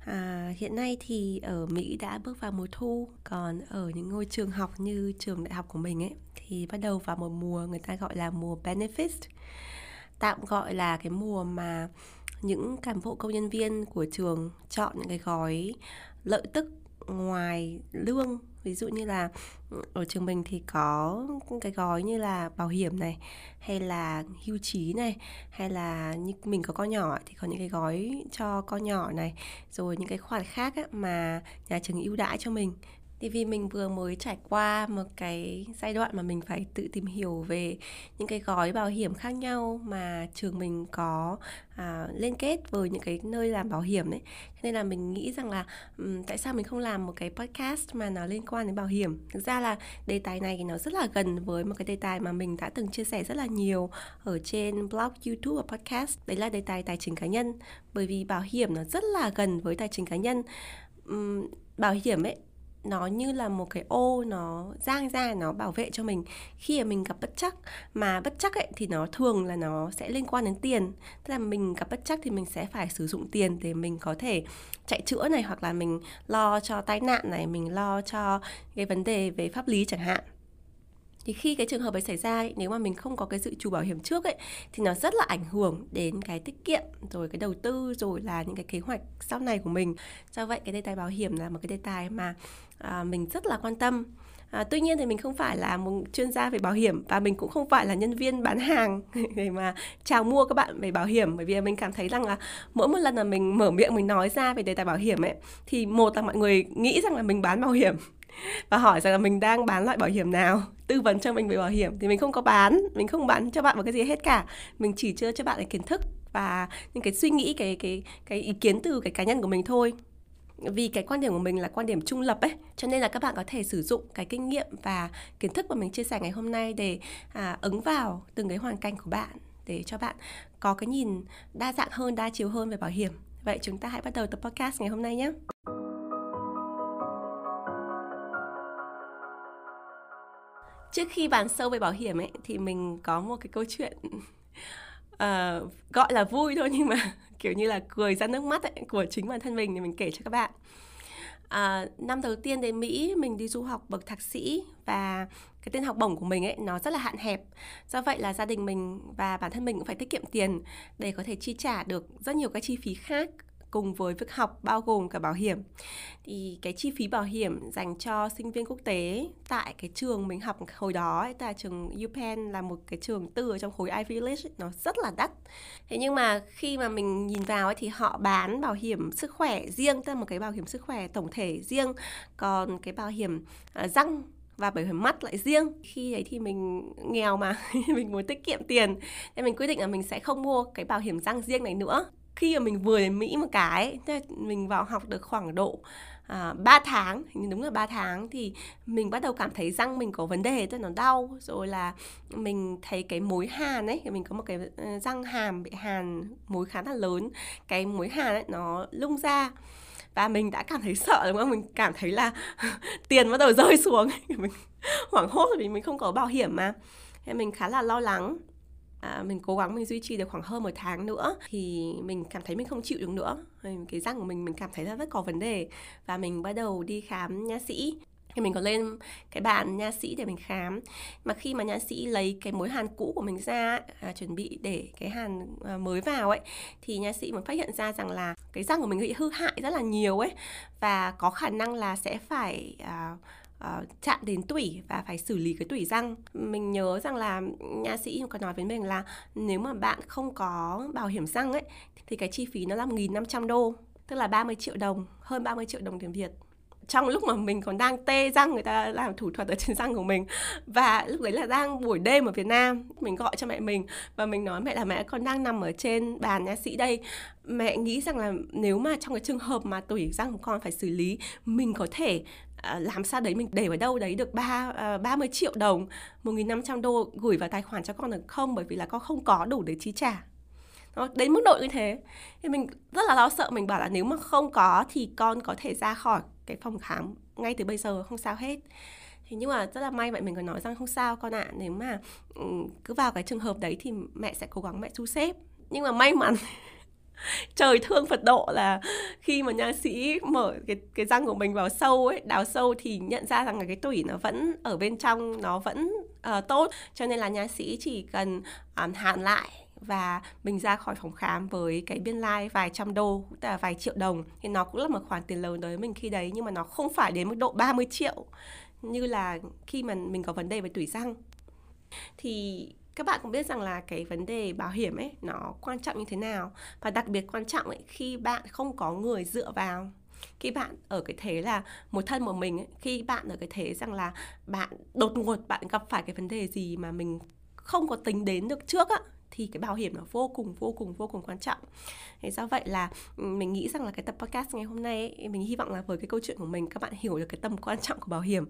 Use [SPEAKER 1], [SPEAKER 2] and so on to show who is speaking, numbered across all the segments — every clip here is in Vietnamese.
[SPEAKER 1] À, hiện nay thì ở Mỹ đã bước vào mùa thu. Còn ở những ngôi trường học như trường đại học của mình ấy Thì bắt đầu vào một mùa người ta gọi là mùa benefit. Tạm gọi là cái mùa mà những cán bộ công nhân viên của trường chọn những cái gói lợi tức ngoài lương ví dụ như là ở trường mình thì có cái gói như là bảo hiểm này hay là hưu trí này hay là như mình có con nhỏ thì có những cái gói cho con nhỏ này rồi những cái khoản khác á, mà nhà trường ưu đãi cho mình thì vì mình vừa mới trải qua một cái giai đoạn mà mình phải tự tìm hiểu về những cái gói bảo hiểm khác nhau mà trường mình có à, liên kết với những cái nơi làm bảo hiểm đấy nên là mình nghĩ rằng là um, tại sao mình không làm một cái podcast mà nó liên quan đến bảo hiểm? Thực ra là đề tài này thì nó rất là gần với một cái đề tài mà mình đã từng chia sẻ rất là nhiều ở trên blog youtube và podcast. Đấy là đề tài tài chính cá nhân. Bởi vì bảo hiểm nó rất là gần với tài chính cá nhân. Um, bảo hiểm ấy nó như là một cái ô nó giang ra nó bảo vệ cho mình. Khi mà mình gặp bất chắc mà bất chắc ấy thì nó thường là nó sẽ liên quan đến tiền. Tức là mình gặp bất chắc thì mình sẽ phải sử dụng tiền để mình có thể chạy chữa này hoặc là mình lo cho tai nạn này mình lo cho cái vấn đề về pháp lý chẳng hạn. Thì khi cái trường hợp ấy xảy ra ấy, nếu mà mình không có cái dự trù bảo hiểm trước ấy thì nó rất là ảnh hưởng đến cái tiết kiệm rồi cái đầu tư rồi là những cái kế hoạch sau này của mình. Do vậy cái đề tài bảo hiểm là một cái đề tài mà à, mình rất là quan tâm. À, tuy nhiên thì mình không phải là một chuyên gia về bảo hiểm và mình cũng không phải là nhân viên bán hàng để mà chào mua các bạn về bảo hiểm. Bởi vì mình cảm thấy rằng là mỗi một lần là mình mở miệng mình nói ra về đề tài bảo hiểm ấy thì một là mọi người nghĩ rằng là mình bán bảo hiểm và hỏi rằng là mình đang bán loại bảo hiểm nào tư vấn cho mình về bảo hiểm. Thì mình không có bán mình không bán cho bạn một cái gì hết cả. Mình chỉ chưa cho bạn cái kiến thức và những cái suy nghĩ cái cái cái ý kiến từ cái cá nhân của mình thôi vì cái quan điểm của mình là quan điểm trung lập ấy cho nên là các bạn có thể sử dụng cái kinh nghiệm và kiến thức mà mình chia sẻ ngày hôm nay để à, ứng vào từng cái hoàn cảnh của bạn để cho bạn có cái nhìn đa dạng hơn đa chiều hơn về bảo hiểm. Vậy chúng ta hãy bắt đầu tập podcast ngày hôm nay nhé. Trước khi bàn sâu về bảo hiểm ấy thì mình có một cái câu chuyện uh, gọi là vui thôi nhưng mà kiểu như là cười ra nước mắt ấy, của chính bản thân mình thì mình kể cho các bạn. À, năm đầu tiên đến Mỹ mình đi du học bậc thạc sĩ và cái tiền học bổng của mình ấy nó rất là hạn hẹp. Do vậy là gia đình mình và bản thân mình cũng phải tiết kiệm tiền để có thể chi trả được rất nhiều các chi phí khác cùng với việc học bao gồm cả bảo hiểm. Thì cái chi phí bảo hiểm dành cho sinh viên quốc tế tại cái trường mình học hồi đó ấy, tại trường UPenn là một cái trường tư ở trong khối Ivy League ấy, nó rất là đắt. Thế nhưng mà khi mà mình nhìn vào ấy, thì họ bán bảo hiểm sức khỏe riêng tức là một cái bảo hiểm sức khỏe tổng thể riêng còn cái bảo hiểm à, răng và bảo hiểm mắt lại riêng. Khi đấy thì mình nghèo mà mình muốn tiết kiệm tiền nên mình quyết định là mình sẽ không mua cái bảo hiểm răng riêng này nữa khi mà mình vừa đến Mỹ một cái mình vào học được khoảng độ à, 3 tháng đúng là 3 tháng thì mình bắt đầu cảm thấy răng mình có vấn đề tức nó đau. Rồi là mình thấy cái mối hàn ấy mình có một cái ờ, răng hàm bị hàn mối khá là lớn. Cái mối hàn ấy nó lung ra. Và mình đã cảm thấy sợ đúng không? Mình cảm thấy là tiền bắt đầu rơi xuống. Mình hoảng hốt vì mình không có bảo hiểm mà. Nên mình khá là lo lắng à, mình cố gắng mình duy trì được khoảng hơn một tháng nữa thì mình cảm thấy mình không chịu được nữa. Cái răng của mình mình cảm thấy là rất có vấn đề. Và mình bắt đầu đi khám nha sĩ. Thì mình có lên cái bàn nha sĩ để mình khám. Mà khi mà nha sĩ lấy cái mối hàn cũ của mình ra à, chuẩn bị để cái hàn à, mới vào ấy thì nha sĩ mới phát hiện ra rằng là cái răng của mình bị hư hại rất là nhiều ấy. Và có khả năng là sẽ phải à, uh, chạm đến tủy và phải xử lý cái tủy răng. Mình nhớ rằng là nha sĩ có nói với mình là nếu mà bạn không có bảo hiểm răng ấy thì cái chi phí nó là 1.500 đô tức là 30 triệu đồng hơn 30 triệu đồng tiền Việt trong lúc mà mình còn đang tê răng, người ta làm thủ thuật ở trên răng của mình. Và lúc đấy là đang buổi đêm ở Việt Nam, mình gọi cho mẹ mình và mình nói, mẹ là mẹ con đang nằm ở trên bàn nha sĩ đây. Mẹ nghĩ rằng là nếu mà trong cái trường hợp mà tủy răng của con phải xử lý, mình có thể à, làm sao đấy, mình để ở đâu đấy được ba à, 30 triệu đồng 1.500 đô gửi vào tài khoản cho con được không? Bởi vì là con không có đủ để chi trả. Ờ, đến mức độ như thế. Thì mình rất là lo sợ mình bảo là nếu mà không có thì con có thể ra khỏi cái phòng khám ngay từ bây giờ không sao hết. Thì nhưng mà rất là may vậy mình có nói rằng không sao con ạ à, nếu mà cứ vào cái trường hợp đấy thì mẹ sẽ cố gắng mẹ thu xếp. Nhưng mà may mắn trời thương Phật độ là khi mà nha sĩ mở cái cái răng của mình vào sâu ấy đào sâu thì nhận ra rằng là cái tủy nó vẫn ở bên trong nó vẫn uh, tốt. Cho nên là nha sĩ chỉ cần um, hạn lại và mình ra khỏi phòng khám với cái biên lai like vài trăm đô tức là vài triệu đồng. Thì nó cũng là một khoản tiền lớn đối với mình khi đấy nhưng mà nó không phải đến mức độ 30 triệu như là khi mà mình có vấn đề về tủy răng. Thì các bạn cũng biết rằng là cái vấn đề bảo hiểm ấy nó quan trọng như thế nào? Và đặc biệt quan trọng ấy khi bạn không có người dựa vào. Khi bạn ở cái thế là một thân một mình ấy, khi bạn ở cái thế rằng là bạn đột ngột bạn gặp phải cái vấn đề gì mà mình không có tính đến được trước á thì cái bảo hiểm nó vô cùng vô cùng vô cùng quan trọng. Thế do vậy là ừ, mình nghĩ rằng là cái tập podcast ngày hôm nay ấy, mình hy vọng là với cái câu chuyện của mình các bạn hiểu được cái tầm quan trọng của bảo hiểm.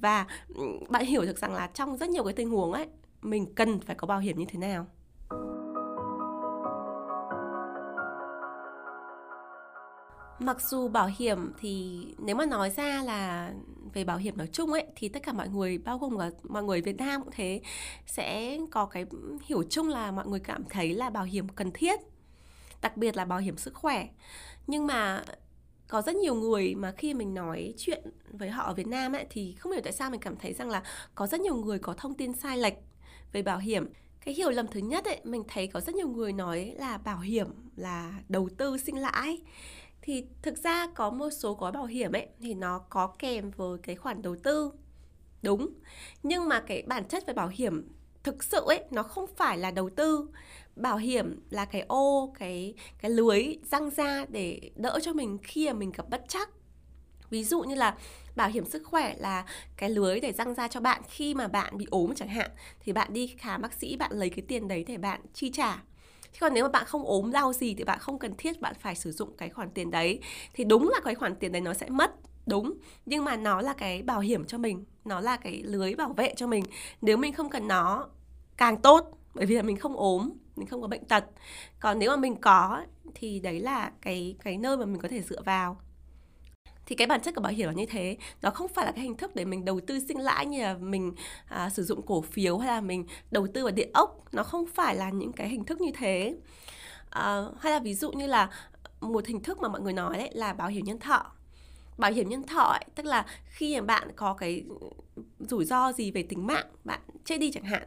[SPEAKER 1] Và ừ, bạn hiểu được rằng là trong rất nhiều cái tình huống ấy mình cần phải có bảo hiểm như thế nào? Mặc dù bảo hiểm thì nếu mà nói ra là về bảo hiểm nói chung ấy, thì tất cả mọi người, bao gồm cả mọi người Việt Nam cũng thế, sẽ có cái hiểu chung là mọi người cảm thấy là bảo hiểm cần thiết, đặc biệt là bảo hiểm sức khỏe. Nhưng mà có rất nhiều người mà khi mình nói chuyện với họ ở Việt Nam ấy, thì không hiểu tại sao mình cảm thấy rằng là có rất nhiều người có thông tin sai lệch về bảo hiểm. Cái hiểu lầm thứ nhất ấy, mình thấy có rất nhiều người nói là bảo hiểm là đầu tư sinh lãi thì thực ra có một số gói bảo hiểm ấy, thì nó có kèm với cái khoản đầu tư. Đúng. Nhưng mà cái bản chất về bảo hiểm thực sự ấy, nó không phải là đầu tư. Bảo hiểm là cái ô, cái cái lưới răng ra để đỡ cho mình khi mà mình gặp bất chắc. Ví dụ như là bảo hiểm sức khỏe là cái lưới để răng ra cho bạn khi mà bạn bị ốm chẳng hạn, thì bạn đi khám bác sĩ, bạn lấy cái tiền đấy để bạn chi trả thế còn nếu mà bạn không ốm đau gì thì bạn không cần thiết bạn phải sử dụng cái khoản tiền đấy. Thì đúng là cái khoản tiền đấy nó sẽ mất, đúng. Nhưng mà nó là cái bảo hiểm cho mình, nó là cái lưới bảo vệ cho mình. Nếu mình không cần nó, càng tốt, bởi vì là mình không ốm, mình không có bệnh tật. Còn nếu mà mình có, thì đấy là cái cái nơi mà mình có thể dựa vào thì cái bản chất của bảo hiểm là như thế. Nó không phải là cái hình thức để mình đầu tư sinh lãi như là mình à, sử dụng cổ phiếu hay là mình đầu tư vào địa ốc. Nó không phải là những cái hình thức như thế. À, hay là ví dụ như là một hình thức mà mọi người nói đấy là bảo hiểm nhân thọ bảo hiểm nhân thọ ấy, tức là khi mà bạn có cái rủi ro gì về tính mạng bạn chết đi chẳng hạn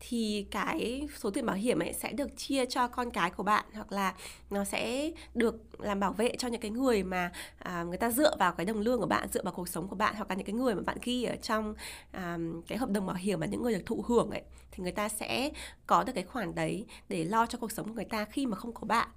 [SPEAKER 1] thì cái số tiền bảo hiểm ấy sẽ được chia cho con cái của bạn hoặc là nó sẽ được làm bảo vệ cho những cái người mà à, người ta dựa vào cái đồng lương của bạn dựa vào cuộc sống của bạn hoặc là những cái người mà bạn ghi ở trong à, cái hợp đồng bảo hiểm mà những người được thụ hưởng ấy thì người ta sẽ có được cái khoản đấy để lo cho cuộc sống của người ta khi mà không có bạn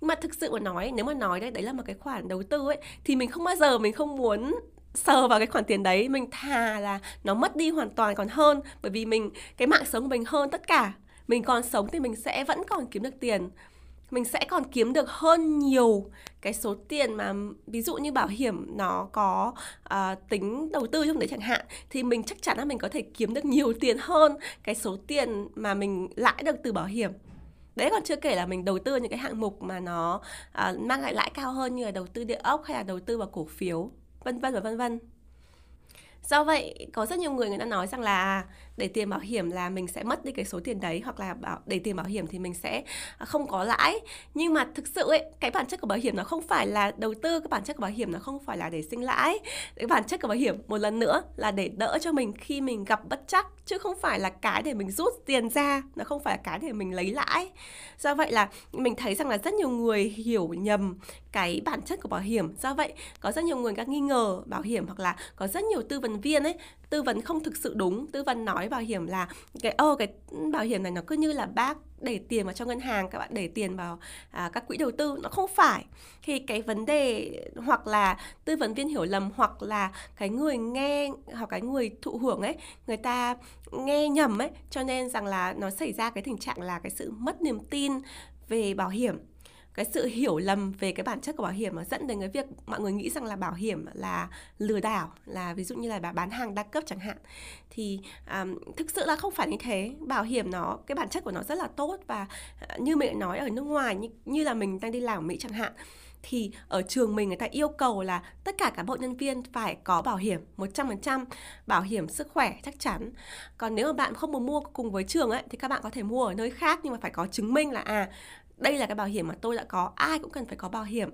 [SPEAKER 1] nhưng mà thực sự mà nói nếu mà nói đấy đấy là một cái khoản đầu tư ấy thì mình không bao giờ mình không muốn sờ vào cái khoản tiền đấy. Mình thà là nó mất đi hoàn toàn còn hơn bởi vì mình cái mạng sống của mình hơn tất cả. Mình còn sống thì mình sẽ vẫn còn kiếm được tiền. Mình sẽ còn kiếm được hơn nhiều cái số tiền mà ví dụ như bảo hiểm nó có uh, tính đầu tư trong đấy chẳng hạn thì mình chắc chắn là mình có thể kiếm được nhiều tiền hơn cái số tiền mà mình lãi được từ bảo hiểm đấy còn chưa kể là mình đầu tư những cái hạng mục mà nó à, mang lại lãi cao hơn như là đầu tư địa ốc hay là đầu tư vào cổ phiếu vân vân và vân vân. Do vậy có rất nhiều người người ta nói rằng là để tiền bảo hiểm là mình sẽ mất đi cái số tiền đấy, hoặc là bảo, để tiền bảo hiểm thì mình sẽ à, không có lãi. Nhưng mà thực sự ấy, cái bản chất của bảo hiểm nó không phải là đầu tư, cái bản chất của bảo hiểm nó không phải là để sinh lãi. Cái bản chất của bảo hiểm một lần nữa là để đỡ cho mình khi mình gặp bất chắc, chứ không phải là cái để mình rút tiền ra, nó không phải là cái để mình lấy lãi. Do vậy là mình thấy rằng là rất nhiều người hiểu nhầm cái bản chất của bảo hiểm. Do vậy, có rất nhiều người các nghi ngờ bảo hiểm, hoặc là có rất nhiều tư vấn viên ấy, tư vấn không thực sự đúng, tư vấn nói bảo hiểm là cái ô cái bảo hiểm này nó cứ như là bác để tiền vào trong ngân hàng các bạn để tiền vào à, các quỹ đầu tư nó không phải. Thì cái vấn đề hoặc là tư vấn viên hiểu lầm hoặc là cái người nghe hoặc cái người thụ hưởng ấy người ta nghe nhầm ấy cho nên rằng là nó xảy ra cái tình trạng là cái sự mất niềm tin về bảo hiểm cái sự hiểu lầm về cái bản chất của bảo hiểm mà dẫn đến cái việc mọi người nghĩ rằng là bảo hiểm là lừa đảo là ví dụ như là bán hàng đa cấp chẳng hạn. Thì um, thực sự là không phải như thế. Bảo hiểm nó cái bản chất của nó rất là tốt và uh, như mình nói ở nước ngoài như, như là mình đang đi làm ở Mỹ chẳng hạn thì ở trường mình người ta yêu cầu là tất cả cán bộ nhân viên phải có bảo hiểm 100% bảo hiểm sức khỏe chắc chắn. Còn nếu mà bạn không muốn mua cùng với trường ấy, thì các bạn có thể mua ở nơi khác nhưng mà phải có chứng minh là à đây là cái bảo hiểm mà tôi đã có, ai cũng cần phải có bảo hiểm.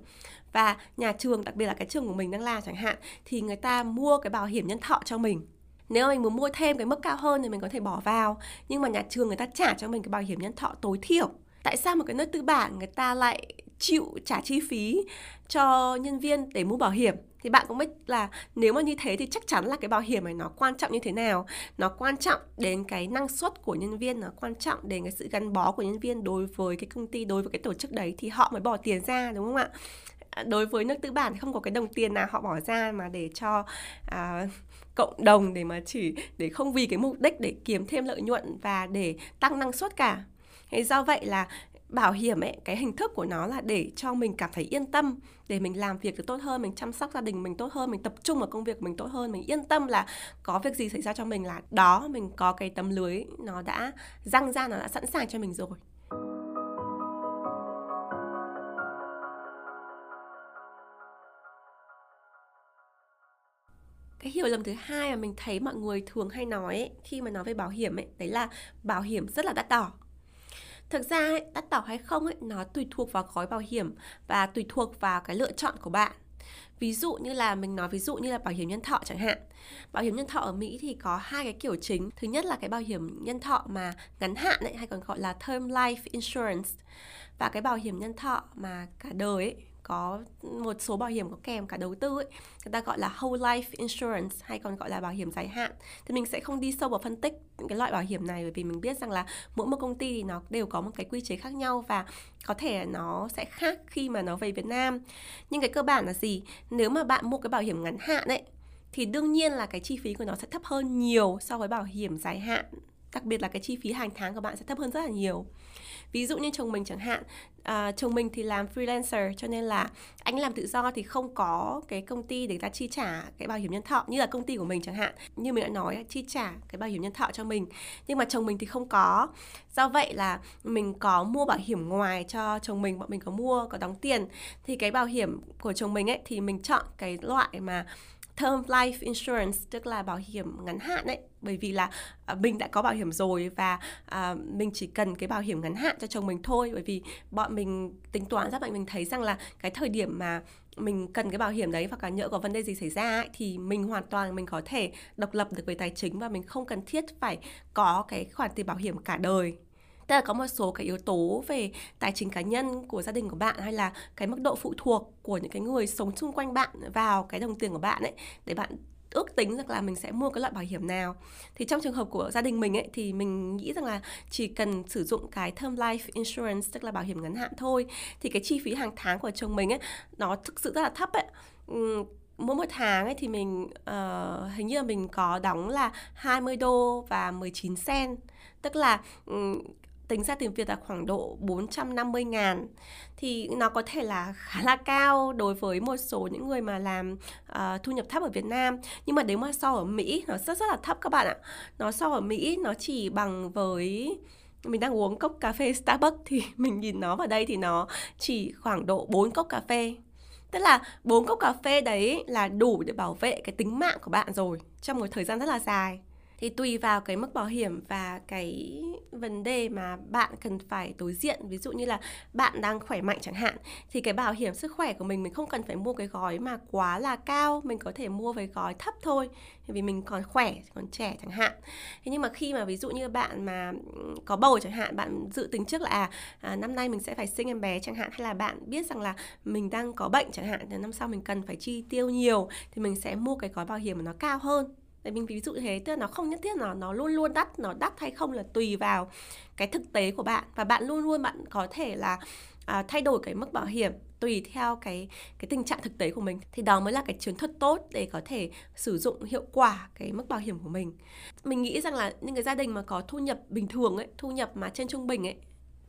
[SPEAKER 1] Và nhà trường, đặc biệt là cái trường của mình đang làm chẳng hạn, thì người ta mua cái bảo hiểm nhân thọ cho mình. Nếu mình muốn mua thêm cái mức cao hơn thì mình có thể bỏ vào, nhưng mà nhà trường người ta trả cho mình cái bảo hiểm nhân thọ tối thiểu. Tại sao một cái nơi tư bản người ta lại chịu trả chi phí cho nhân viên để mua bảo hiểm. Thì bạn cũng biết là nếu mà như thế thì chắc chắn là cái bảo hiểm này nó quan trọng như thế nào. Nó quan trọng đến cái năng suất của nhân viên nó quan trọng đến cái sự gắn bó của nhân viên đối với cái công ty đối với cái tổ chức đấy thì họ mới bỏ tiền ra đúng không ạ? À, đối với nước tư bản thì không có cái đồng tiền nào họ bỏ ra mà để cho à, cộng đồng để mà chỉ để không vì cái mục đích để kiếm thêm lợi nhuận và để tăng năng suất cả. Thế do vậy là bảo hiểm ấy cái hình thức của nó là để cho mình cảm thấy yên tâm để mình làm việc được tốt hơn mình chăm sóc gia đình mình tốt hơn mình tập trung vào công việc mình tốt hơn mình yên tâm là có việc gì xảy ra cho mình là đó mình có cái tấm lưới nó đã răng ra nó đã sẵn sàng cho mình rồi. Cái hiểu lầm thứ hai mà mình thấy mọi người thường hay nói ấy, khi mà nói về bảo hiểm ấy đấy là bảo hiểm rất là đắt đỏ thực ra ấy, đắt đỏ hay không ấy nó tùy thuộc vào gói bảo hiểm và tùy thuộc vào cái lựa chọn của bạn. Ví dụ như là mình nói ví dụ như là bảo hiểm nhân thọ chẳng hạn. Bảo hiểm nhân thọ ở mỹ thì có hai cái kiểu chính. Thứ nhất là cái bảo hiểm nhân thọ mà ngắn hạn ấy hay còn gọi là term life insurance. Và cái bảo hiểm nhân thọ mà cả đời ấy có một số bảo hiểm có kèm cả đầu tư ấy, người ta gọi là whole life insurance hay còn gọi là bảo hiểm dài hạn. Thì mình sẽ không đi sâu vào phân tích những cái loại bảo hiểm này bởi vì mình biết rằng là mỗi một công ty thì nó đều có một cái quy chế khác nhau và có thể nó sẽ khác khi mà nó về Việt Nam. Nhưng cái cơ bản là gì? Nếu mà bạn mua cái bảo hiểm ngắn hạn ấy, thì đương nhiên là cái chi phí của nó sẽ thấp hơn nhiều so với bảo hiểm dài hạn. Đặc biệt là cái chi phí hàng tháng của bạn sẽ thấp hơn rất là nhiều ví dụ như chồng mình chẳng hạn à, chồng mình thì làm freelancer cho nên là anh làm tự do thì không có cái công ty để ta chi trả cái bảo hiểm nhân thọ như là công ty của mình chẳng hạn. Như mình đã nói chi trả cái bảo hiểm nhân thọ cho mình. Nhưng mà chồng mình thì không có. Do vậy là mình có mua bảo hiểm ngoài cho chồng mình bọn mình có mua có đóng tiền. Thì cái bảo hiểm của chồng mình ấy thì mình chọn cái loại mà term life insurance tức là bảo hiểm ngắn hạn đấy bởi vì là à, mình đã có bảo hiểm rồi và à, mình chỉ cần cái bảo hiểm ngắn hạn cho chồng mình thôi. Bởi vì bọn mình tính toán ra bọn mình thấy rằng là cái thời điểm mà mình cần cái bảo hiểm đấy và cả nhỡ có vấn đề gì xảy ra ấy, thì mình hoàn toàn mình có thể độc lập được về tài chính và mình không cần thiết phải có cái khoản tiền bảo hiểm cả đời tức là có một số cái yếu tố về tài chính cá nhân của gia đình của bạn hay là cái mức độ phụ thuộc của những cái người sống xung quanh bạn vào cái đồng tiền của bạn ấy để bạn ước tính rằng là mình sẽ mua cái loại bảo hiểm nào. Thì trong trường hợp của gia đình mình ấy thì mình nghĩ rằng là chỉ cần sử dụng cái term life insurance tức là bảo hiểm ngắn hạn thôi thì cái chi phí hàng tháng của chồng mình ấy nó thực sự rất là thấp ấy. Mỗi một tháng ấy thì mình uh, hình như là mình có đóng là 20 đô và 19 sen tức là um, tính ra tiền Việt là khoảng độ 450 ngàn. Thì nó có thể là khá là cao đối với một số những người mà làm uh, thu nhập thấp ở Việt Nam. Nhưng mà nếu mà so ở Mỹ nó rất rất là thấp các bạn ạ. Nó so ở Mỹ nó chỉ bằng với mình đang uống cốc cà phê Starbucks thì mình nhìn nó vào đây thì nó chỉ khoảng độ 4 cốc cà phê. Tức là bốn cốc cà phê đấy là đủ để bảo vệ cái tính mạng của bạn rồi trong một thời gian rất là dài thì tùy vào cái mức bảo hiểm và cái vấn đề mà bạn cần phải đối diện. Ví dụ như là bạn đang khỏe mạnh chẳng hạn thì cái bảo hiểm sức khỏe của mình mình không cần phải mua cái gói mà quá là cao. Mình có thể mua với gói thấp thôi vì mình còn khỏe còn trẻ chẳng hạn. Thế nhưng mà khi mà ví dụ như bạn mà ừ, có bầu chẳng hạn bạn dự tính trước là à, à năm nay mình sẽ phải sinh em bé chẳng hạn hay là bạn biết rằng là mình đang có bệnh chẳng hạn thì năm sau mình cần phải chi tiêu nhiều thì mình sẽ mua cái gói bảo hiểm mà nó cao hơn. Đấy mình ví dụ thế tức là nó không nhất thiết là nó luôn luôn đắt nó đắt hay không là tùy vào cái thực tế của bạn. Và bạn luôn luôn bạn có thể là à, thay đổi cái mức bảo hiểm tùy theo cái cái tình trạng thực tế của mình. Thì đó mới là cái chiến thuật tốt để có thể sử dụng hiệu quả cái mức bảo hiểm của mình. Mình nghĩ rằng là những cái gia đình mà có thu nhập bình thường ấy thu nhập mà trên trung bình ấy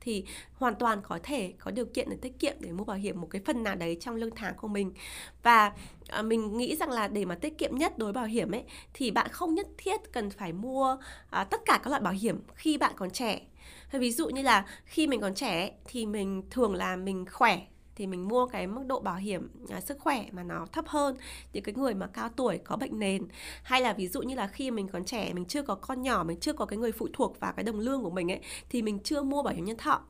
[SPEAKER 1] thì hoàn toàn có thể có điều kiện để tiết kiệm để mua bảo hiểm một cái phần nào đấy trong lương tháng của mình. Và à, mình nghĩ rằng là để mà tiết kiệm nhất đối bảo hiểm ấy thì bạn không nhất thiết cần phải mua à, tất cả các loại bảo hiểm khi bạn còn trẻ. Ví dụ như là khi mình còn trẻ thì mình thường là mình khỏe thì mình mua cái mức độ bảo hiểm à, sức khỏe mà nó thấp hơn những cái người mà cao tuổi có bệnh nền. Hay là ví dụ như là khi mình còn trẻ mình chưa có con nhỏ mình chưa có cái người phụ thuộc vào cái đồng lương của mình ấy thì mình chưa mua bảo hiểm nhân thọ.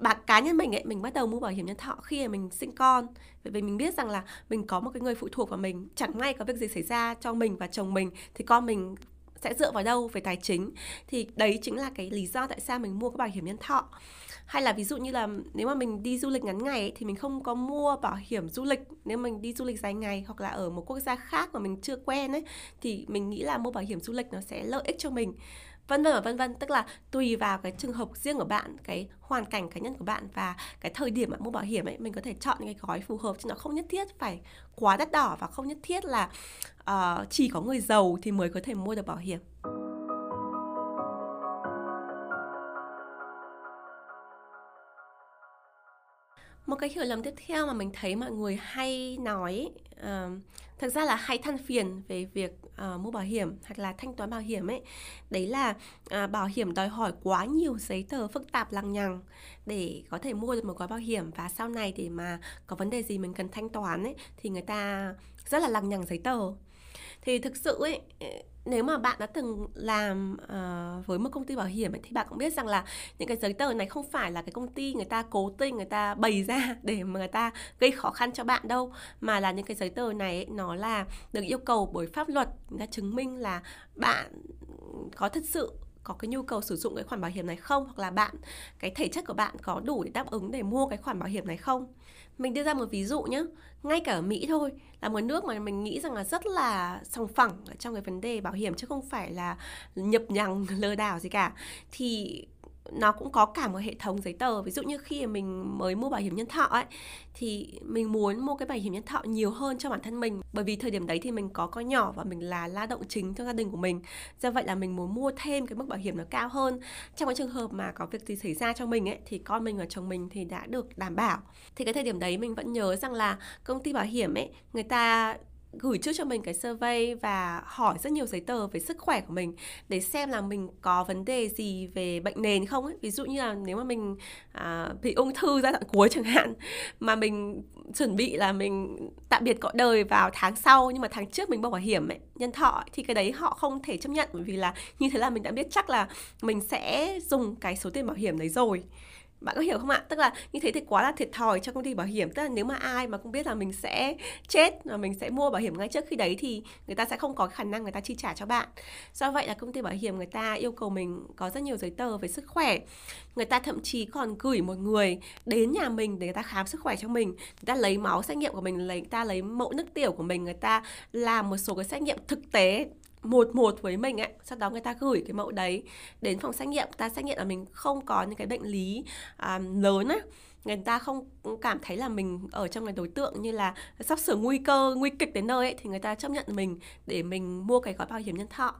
[SPEAKER 1] Bạn cá nhân mình ấy mình bắt đầu mua bảo hiểm nhân thọ khi mà mình sinh con. Bởi vì mình biết rằng là mình có một cái người phụ thuộc vào mình chẳng may có việc gì xảy ra cho mình và chồng mình thì con mình sẽ dựa vào đâu về tài chính? Thì đấy chính là cái lý do tại sao mình mua cái bảo hiểm nhân thọ. Hay là ví dụ như là nếu mà mình đi du lịch ngắn ngày ấy, thì mình không có mua bảo hiểm du lịch. Nếu mình đi du lịch dài ngày hoặc là ở một quốc gia khác mà mình chưa quen ấy thì mình nghĩ là mua bảo hiểm du lịch nó sẽ lợi ích cho mình vân vân và vân vân. Tức là tùy vào cái trường hợp riêng của bạn cái hoàn cảnh cá nhân của bạn và cái thời điểm bạn mua bảo hiểm ấy mình có thể chọn những cái gói phù hợp chứ nó không nhất thiết phải quá đắt đỏ và không nhất thiết là uh, chỉ có người giàu thì mới có thể mua được bảo hiểm. Một cái hiểu lầm tiếp theo mà mình thấy mọi người hay nói uh, thực ra là hay than phiền về việc uh, mua bảo hiểm hoặc là thanh toán bảo hiểm ấy đấy là uh, bảo hiểm đòi hỏi quá nhiều giấy tờ phức tạp lằng nhằng để có thể mua được một gói bảo hiểm. Và sau này để mà có vấn đề gì mình cần thanh toán ấy thì người ta rất là lằng nhằng giấy tờ thì thực sự ấy nếu mà bạn đã từng làm uh, với một công ty bảo hiểm ấy, thì bạn cũng biết rằng là những cái giấy tờ này không phải là cái công ty người ta cố tình người ta bày ra để mà người ta gây khó khăn cho bạn đâu mà là những cái giấy tờ này ấy, nó là được yêu cầu bởi pháp luật người ta chứng minh là bạn có thật sự có cái nhu cầu sử dụng cái khoản bảo hiểm này không hoặc là bạn cái thể chất của bạn có đủ để đáp ứng để mua cái khoản bảo hiểm này không mình đưa ra một ví dụ nhé ngay cả ở mỹ thôi, là một nước mà mình nghĩ rằng là rất là sòng phẳng trong cái vấn đề bảo hiểm chứ không phải là nhập nhằng, lừa đảo gì cả. Thì nó cũng có cả một hệ thống giấy tờ. Ví dụ như khi mình mới mua bảo hiểm nhân thọ ấy, thì mình muốn mua cái bảo hiểm nhân thọ nhiều hơn cho bản thân mình. Bởi vì thời điểm đấy thì mình có con nhỏ và mình là lao động chính trong gia đình của mình. Do vậy là mình muốn mua thêm cái mức bảo hiểm nó cao hơn. Trong cái trường hợp mà có việc gì xảy ra cho mình ấy, thì con mình và chồng mình thì đã được đảm bảo. Thì cái thời điểm đấy mình vẫn nhớ rằng là công ty bảo hiểm ấy, người ta gửi trước cho mình cái survey và hỏi rất nhiều giấy tờ về sức khỏe của mình để xem là mình có vấn đề gì về bệnh nền không ấy. Ví dụ như là nếu mà mình à, bị ung thư giai đoạn cuối chẳng hạn mà mình chuẩn bị là mình tạm biệt cõi đời vào tháng sau nhưng mà tháng trước mình bảo bảo hiểm ấy, nhân thọ ấy, thì cái đấy họ không thể chấp nhận bởi vì là như thế là mình đã biết chắc là mình sẽ dùng cái số tiền bảo hiểm đấy rồi bạn có hiểu không ạ? Tức là như thế thì quá là thiệt thòi cho công ty bảo hiểm. Tức là nếu mà ai mà cũng biết là mình sẽ chết và mình sẽ mua bảo hiểm ngay trước khi đấy thì người ta sẽ không có khả năng người ta chi trả cho bạn. Do vậy là công ty bảo hiểm người ta yêu cầu mình có rất nhiều giấy tờ về sức khỏe. Người ta thậm chí còn gửi một người đến nhà mình để người ta khám sức khỏe cho mình. Người ta lấy máu xét nghiệm của mình, lấy người ta lấy mẫu nước tiểu của mình, người ta làm một số cái xét nghiệm thực tế một một với mình ấy sau đó người ta gửi cái mẫu đấy đến phòng xét nghiệm. Ta xét nghiệm là mình không có những cái bệnh lý um, lớn á. Người ta không cảm thấy là mình ở trong cái đối tượng như là sắp sửa nguy cơ nguy kịch đến nơi ấy thì người ta chấp nhận mình để mình mua cái gói bảo hiểm nhân thọ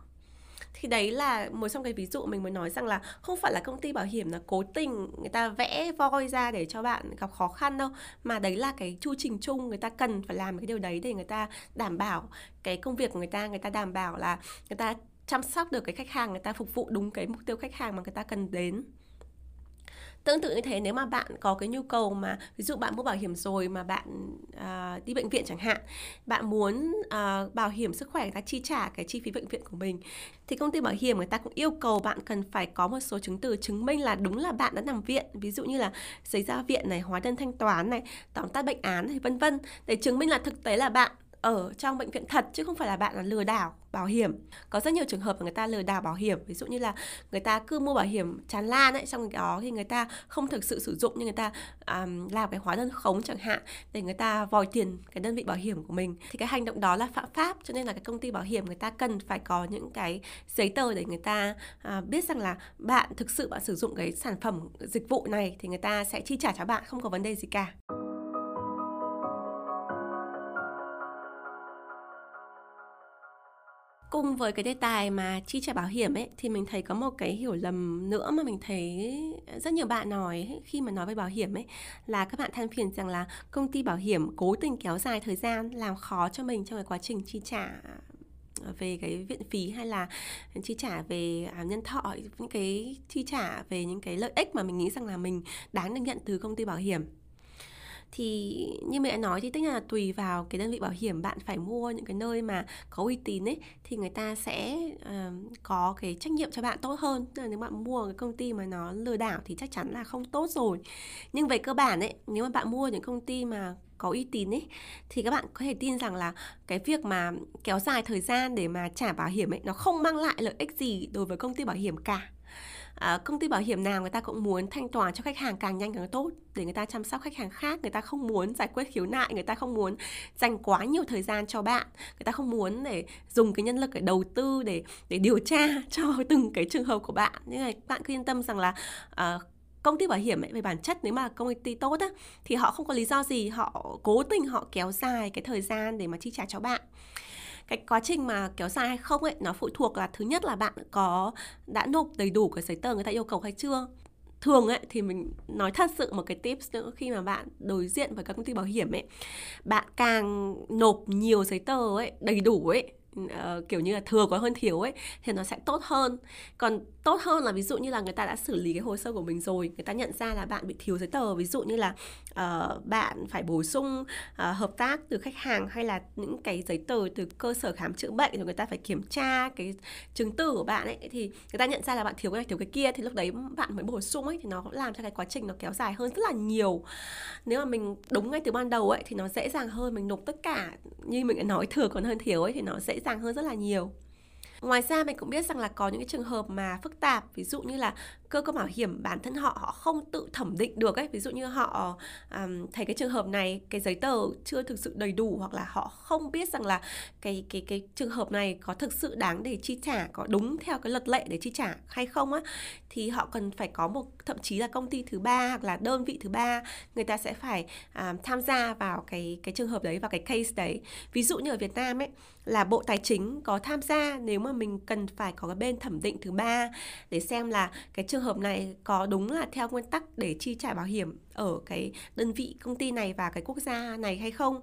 [SPEAKER 1] thì đấy là một trong cái ví dụ mình mới nói rằng là không phải là công ty bảo hiểm là cố tình người ta vẽ voi ra để cho bạn gặp khó khăn đâu, mà đấy là cái chu trình chung, người ta cần phải làm cái điều đấy để người ta đảm bảo cái công việc của người ta. Người ta đảm bảo là người ta chăm sóc được cái khách hàng, người ta phục vụ đúng cái mục tiêu khách hàng mà người ta cần đến tương tự như thế nếu mà bạn có cái nhu cầu mà ví dụ bạn mua bảo hiểm rồi mà bạn uh, đi bệnh viện chẳng hạn bạn muốn uh, bảo hiểm sức khỏe người ta chi trả cái chi phí bệnh viện của mình thì công ty bảo hiểm người ta cũng yêu cầu bạn cần phải có một số chứng từ chứng minh là đúng là bạn đã nằm viện. Ví dụ như là giấy ra viện này hóa đơn thanh toán này tóm tắt bệnh án này vân vân để chứng minh là thực tế là bạn ở trong bệnh viện thật chứ không phải là bạn là lừa đảo bảo hiểm. Có rất nhiều trường hợp mà người ta lừa đảo bảo hiểm. Ví dụ như là người ta cứ mua bảo hiểm tràn lan ấy trong đó thì người ta không thực sự sử dụng nhưng người ta um, làm cái hóa đơn khống chẳng hạn để người ta vòi tiền cái đơn vị bảo hiểm của mình. Thì cái hành động đó là phạm pháp cho nên là cái công ty bảo hiểm người ta cần phải có những cái giấy tờ để người ta uh, biết rằng là bạn thực sự bạn sử dụng cái sản phẩm dịch vụ này thì người ta sẽ chi trả cho bạn không có vấn đề gì cả. Cùng với cái đề tài mà chi trả bảo hiểm ấy, thì mình thấy có một cái hiểu lầm nữa mà mình thấy rất nhiều bạn nói khi mà nói về bảo hiểm ấy, là các bạn than phiền rằng là công ty bảo hiểm cố tình kéo dài thời gian, làm khó cho mình trong cái quá trình chi trả về cái viện phí hay là chi trả về à, nhân thọ, những cái chi trả về những cái lợi ích mà mình nghĩ rằng là mình đáng được nhận từ công ty bảo hiểm thì như mẹ nói thì tức là tùy vào cái đơn vị bảo hiểm bạn phải mua những cái nơi mà có uy tín ấy thì người ta sẽ uh, có cái trách nhiệm cho bạn tốt hơn. Tức là nếu bạn mua cái công ty mà nó lừa đảo thì chắc chắn là không tốt rồi. Nhưng về cơ bản ấy nếu mà bạn mua những công ty mà có uy tín ấy thì các bạn có thể tin rằng là cái việc mà kéo dài thời gian để mà trả bảo hiểm ấy nó không mang lại lợi ích gì đối với công ty bảo hiểm cả à, công ty bảo hiểm nào người ta cũng muốn thanh toán cho khách hàng càng nhanh càng tốt để người ta chăm sóc khách hàng khác người ta không muốn giải quyết khiếu nại người ta không muốn dành quá nhiều thời gian cho bạn người ta không muốn để dùng cái nhân lực để đầu tư để để điều tra cho từng cái trường hợp của bạn. Nên là bạn cứ yên tâm rằng là à, công ty bảo hiểm ấy về bản chất nếu mà công ty tốt á thì họ không có lý do gì họ cố tình họ kéo dài cái thời gian để mà chi trả cho bạn cái quá trình mà kéo dài hay không ấy, nó phụ thuộc là thứ nhất là bạn có đã nộp đầy đủ cái giấy tờ người ta yêu cầu hay chưa. Thường ấy thì mình nói thật sự một cái tips nữa, khi mà bạn đối diện với các công ty bảo hiểm ấy, bạn càng nộp nhiều giấy tờ ấy, đầy đủ ấy uh, kiểu như là thừa có hơn thiếu ấy thì nó sẽ tốt hơn. Còn tốt hơn là ví dụ như là người ta đã xử lý cái hồ sơ của mình rồi người ta nhận ra là bạn bị thiếu giấy tờ ví dụ như là uh, bạn phải bổ sung uh, hợp tác từ khách hàng hay là những cái giấy tờ từ cơ sở khám chữa bệnh rồi người ta phải kiểm tra cái chứng từ của bạn ấy thì người ta nhận ra là bạn thiếu cái này thiếu cái kia thì lúc đấy bạn mới bổ sung ấy thì nó làm cho cái quá trình nó kéo dài hơn rất là nhiều. Nếu mà mình đúng ngay từ ban đầu ấy thì nó dễ dàng hơn mình nộp tất cả như mình đã nói thừa còn hơn thiếu ấy thì nó dễ dàng hơn rất là nhiều. Ngoài ra mình cũng biết rằng là có những cái trường hợp mà phức tạp, ví dụ như là cơ quan bảo hiểm bản thân họ họ không tự thẩm định được ấy. Ví dụ như họ um, thấy cái trường hợp này cái giấy tờ chưa thực sự đầy đủ hoặc là họ không biết rằng là cái cái cái trường hợp này có thực sự đáng để chi trả có đúng theo cái luật lệ để chi trả hay không á thì họ cần phải có một thậm chí là công ty thứ ba hoặc là đơn vị thứ ba người ta sẽ phải um, tham gia vào cái cái trường hợp đấy vào cái case đấy. Ví dụ như ở Việt Nam ấy là Bộ Tài chính có tham gia nếu mà mình cần phải có cái bên thẩm định thứ ba để xem là cái trường hợp này có đúng là theo nguyên tắc để chi trả bảo hiểm ở cái đơn vị công ty này và cái quốc gia này hay không?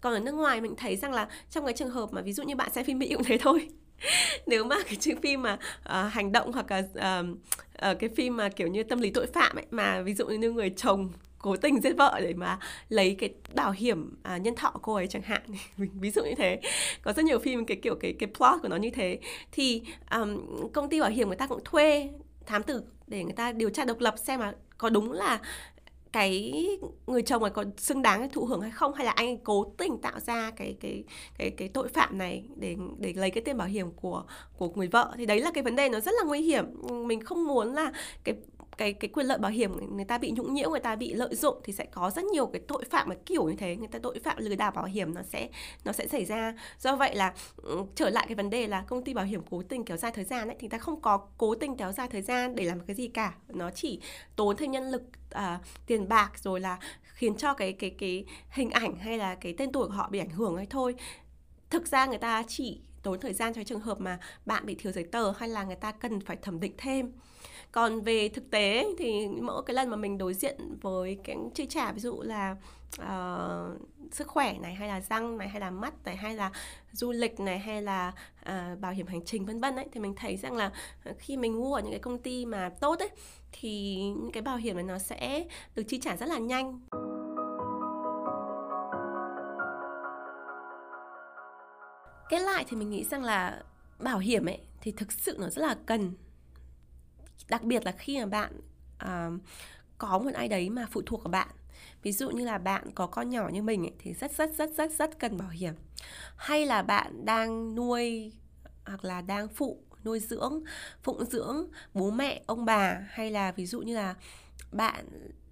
[SPEAKER 1] Còn ở nước ngoài mình thấy rằng là trong cái trường hợp mà ví dụ như bạn xem phim mỹ cũng thế thôi. Nếu mà cái chương phim mà uh, hành động hoặc là uh, uh, cái phim mà kiểu như tâm lý tội phạm ấy mà ví dụ như người chồng cố tình giết vợ để mà lấy cái bảo hiểm à, nhân thọ cô ấy chẳng hạn ví dụ như thế. Có rất nhiều phim cái kiểu cái cái plot của nó như thế. Thì um, công ty bảo hiểm người ta cũng thuê thám tử để người ta điều tra độc lập xem là có đúng là cái người chồng này có xứng đáng thụ hưởng hay không, hay là anh cố tình tạo ra cái cái cái cái tội phạm này để để lấy cái tiền bảo hiểm của của người vợ. Thì đấy là cái vấn đề nó rất là nguy hiểm. Mình không muốn là cái cái cái quyền lợi bảo hiểm người ta bị nhũng nhiễu người ta bị lợi dụng thì sẽ có rất nhiều cái tội phạm mà kiểu như thế. Người ta tội phạm lừa đảo bảo hiểm nó sẽ nó sẽ xảy ra. Do vậy là ừ, trở lại cái vấn đề là công ty bảo hiểm cố tình kéo dài thời gian ấy thì ta không có cố tình kéo dài thời gian để làm cái gì cả. Nó chỉ tốn thêm nhân lực à, tiền bạc rồi là khiến cho cái cái cái hình ảnh hay là cái tên tuổi của họ bị ảnh hưởng ấy thôi. Thực ra người ta chỉ tốn thời gian cho trường hợp mà bạn bị thiếu giấy tờ hay là người ta cần phải thẩm định thêm còn về thực tế thì mỗi cái lần mà mình đối diện với cái chi trả ví dụ là uh, sức khỏe này hay là răng này hay là mắt này hay là du lịch này hay là uh, bảo hiểm hành trình vân vân ấy thì mình thấy rằng là khi mình mua ở những cái công ty mà tốt ấy thì những cái bảo hiểm này nó sẽ được chi trả rất là nhanh. Kết lại thì mình nghĩ rằng là bảo hiểm ấy thì thực sự nó rất là cần đặc biệt là khi mà bạn uh, có một ai đấy mà phụ thuộc vào bạn. Ví dụ như là bạn có con nhỏ như mình ấy, thì rất rất rất rất rất cần bảo hiểm. Hay là bạn đang nuôi hoặc là đang phụ nuôi dưỡng phụng dưỡng bố mẹ ông bà. Hay là ví dụ như là bạn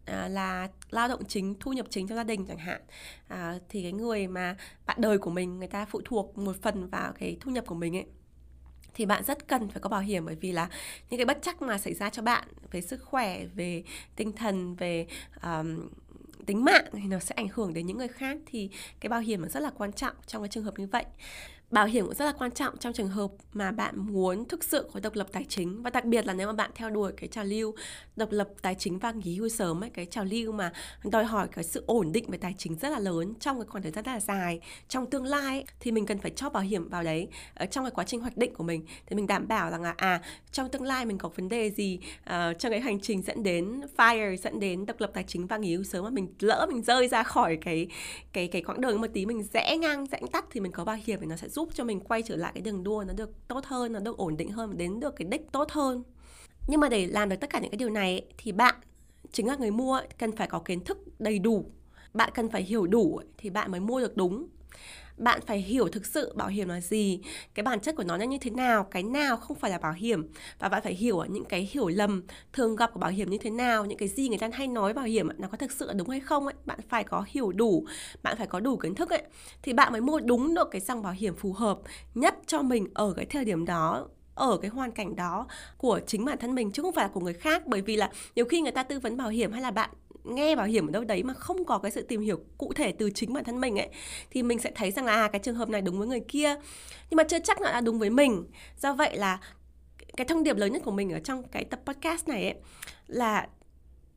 [SPEAKER 1] à, là lao động chính thu nhập chính trong gia đình chẳng hạn. À, thì cái người mà bạn đời của mình người ta phụ thuộc một phần vào cái thu nhập của mình ấy thì bạn rất cần phải có bảo hiểm bởi vì là những cái bất chắc mà xảy ra cho bạn về sức khỏe về tinh thần về um, tính mạng thì nó sẽ ảnh hưởng đến những người khác. Thì cái bảo hiểm rất là quan trọng trong cái trường hợp như vậy bảo hiểm cũng rất là quan trọng trong trường hợp mà bạn muốn thực sự có độc lập tài chính. Và đặc biệt là nếu mà bạn theo đuổi cái trào lưu độc lập tài chính và nghỉ hưu sớm ấy cái trào lưu mà đòi hỏi cái sự ổn định về tài chính rất là lớn trong cái khoảng thời gian rất là dài trong tương lai ấy, thì mình cần phải cho bảo hiểm vào đấy. Ở trong cái quá trình hoạch định của mình thì mình đảm bảo rằng là à trong tương lai mình có vấn đề gì uh, trong cái hành trình dẫn đến fire dẫn đến độc lập tài chính và nghỉ hưu sớm mà mình lỡ mình rơi ra khỏi cái cái cái quãng đường một tí mình rẽ ngang rẽ tắt thì mình có bảo hiểm thì nó sẽ giúp giúp cho mình quay trở lại cái đường đua nó được tốt hơn, nó được ổn định hơn, đến được cái đích tốt hơn. Nhưng mà để làm được tất cả những cái điều này thì bạn chính là người mua cần phải có kiến thức đầy đủ. Bạn cần phải hiểu đủ thì bạn mới mua được đúng bạn phải hiểu thực sự bảo hiểm là gì, cái bản chất của nó là như thế nào, cái nào không phải là bảo hiểm. Và bạn phải hiểu những cái hiểu lầm thường gặp của bảo hiểm như thế nào, những cái gì người ta hay nói bảo hiểm nó có thực sự là đúng hay không ấy, bạn phải có hiểu đủ, bạn phải có đủ kiến thức ấy, thì bạn mới mua đúng được cái dòng bảo hiểm phù hợp nhất cho mình ở cái thời điểm đó, ở cái hoàn cảnh đó của chính bản thân mình, chứ không phải là của người khác. Bởi vì là nhiều khi người ta tư vấn bảo hiểm hay là bạn nghe bảo hiểm ở đâu đấy mà không có cái sự tìm hiểu cụ thể từ chính bản thân mình ấy thì mình sẽ thấy rằng là à, cái trường hợp này đúng với người kia. Nhưng mà chưa chắc là đúng với mình. Do vậy là cái thông điệp lớn nhất của mình ở trong cái tập podcast này ấy là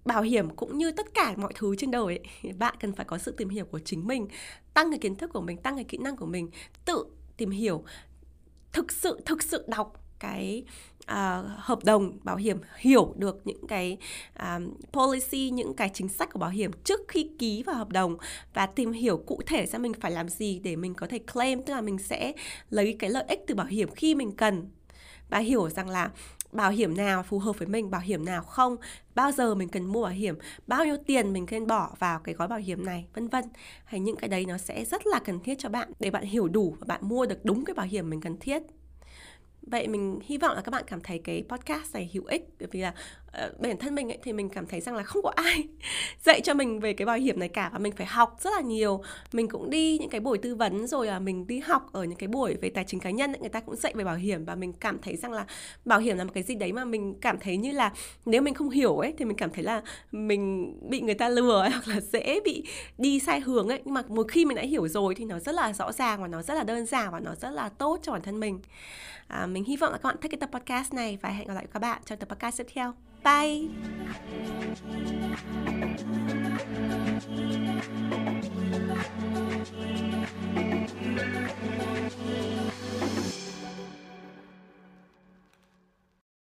[SPEAKER 1] bảo hiểm cũng như tất cả mọi thứ trên đời ấy, bạn cần phải có sự tìm hiểu của chính mình tăng cái kiến thức của mình tăng cái kỹ năng của mình tự tìm hiểu thực sự thực sự đọc cái uh, hợp đồng bảo hiểm hiểu được những cái uh, policy những cái chính sách của bảo hiểm trước khi ký vào hợp đồng và tìm hiểu cụ thể xem mình phải làm gì để mình có thể claim tức là mình sẽ lấy cái lợi ích từ bảo hiểm khi mình cần. Và hiểu rằng là bảo hiểm nào phù hợp với mình bảo hiểm nào không bao giờ mình cần mua bảo hiểm bao nhiêu tiền mình cần bỏ vào cái gói bảo hiểm này vân vân. Hay những cái đấy nó sẽ rất là cần thiết cho bạn để bạn hiểu đủ và bạn mua được đúng cái bảo hiểm mình cần thiết vậy mình hy vọng là các bạn cảm thấy cái podcast này hữu ích, bởi vì là Ờ, bản thân mình ấy, thì mình cảm thấy rằng là không có ai dạy cho mình về cái bảo hiểm này cả và mình phải học rất là nhiều. Mình cũng đi những cái buổi tư vấn rồi là mình đi học ở những cái buổi về tài chính cá nhân ấy, người ta cũng dạy về bảo hiểm và mình cảm thấy rằng là bảo hiểm là một cái gì đấy mà mình cảm thấy như là nếu mình không hiểu ấy thì mình cảm thấy là mình bị người ta lừa ấy, hoặc là dễ bị đi sai hướng ấy. Nhưng mà một khi mình đã hiểu rồi thì nó rất là rõ ràng và nó rất là đơn giản và nó rất là tốt cho bản thân mình. À, mình hy vọng là các bạn thích cái tập podcast này và hẹn gặp lại các bạn trong tập podcast tiếp theo. 拜。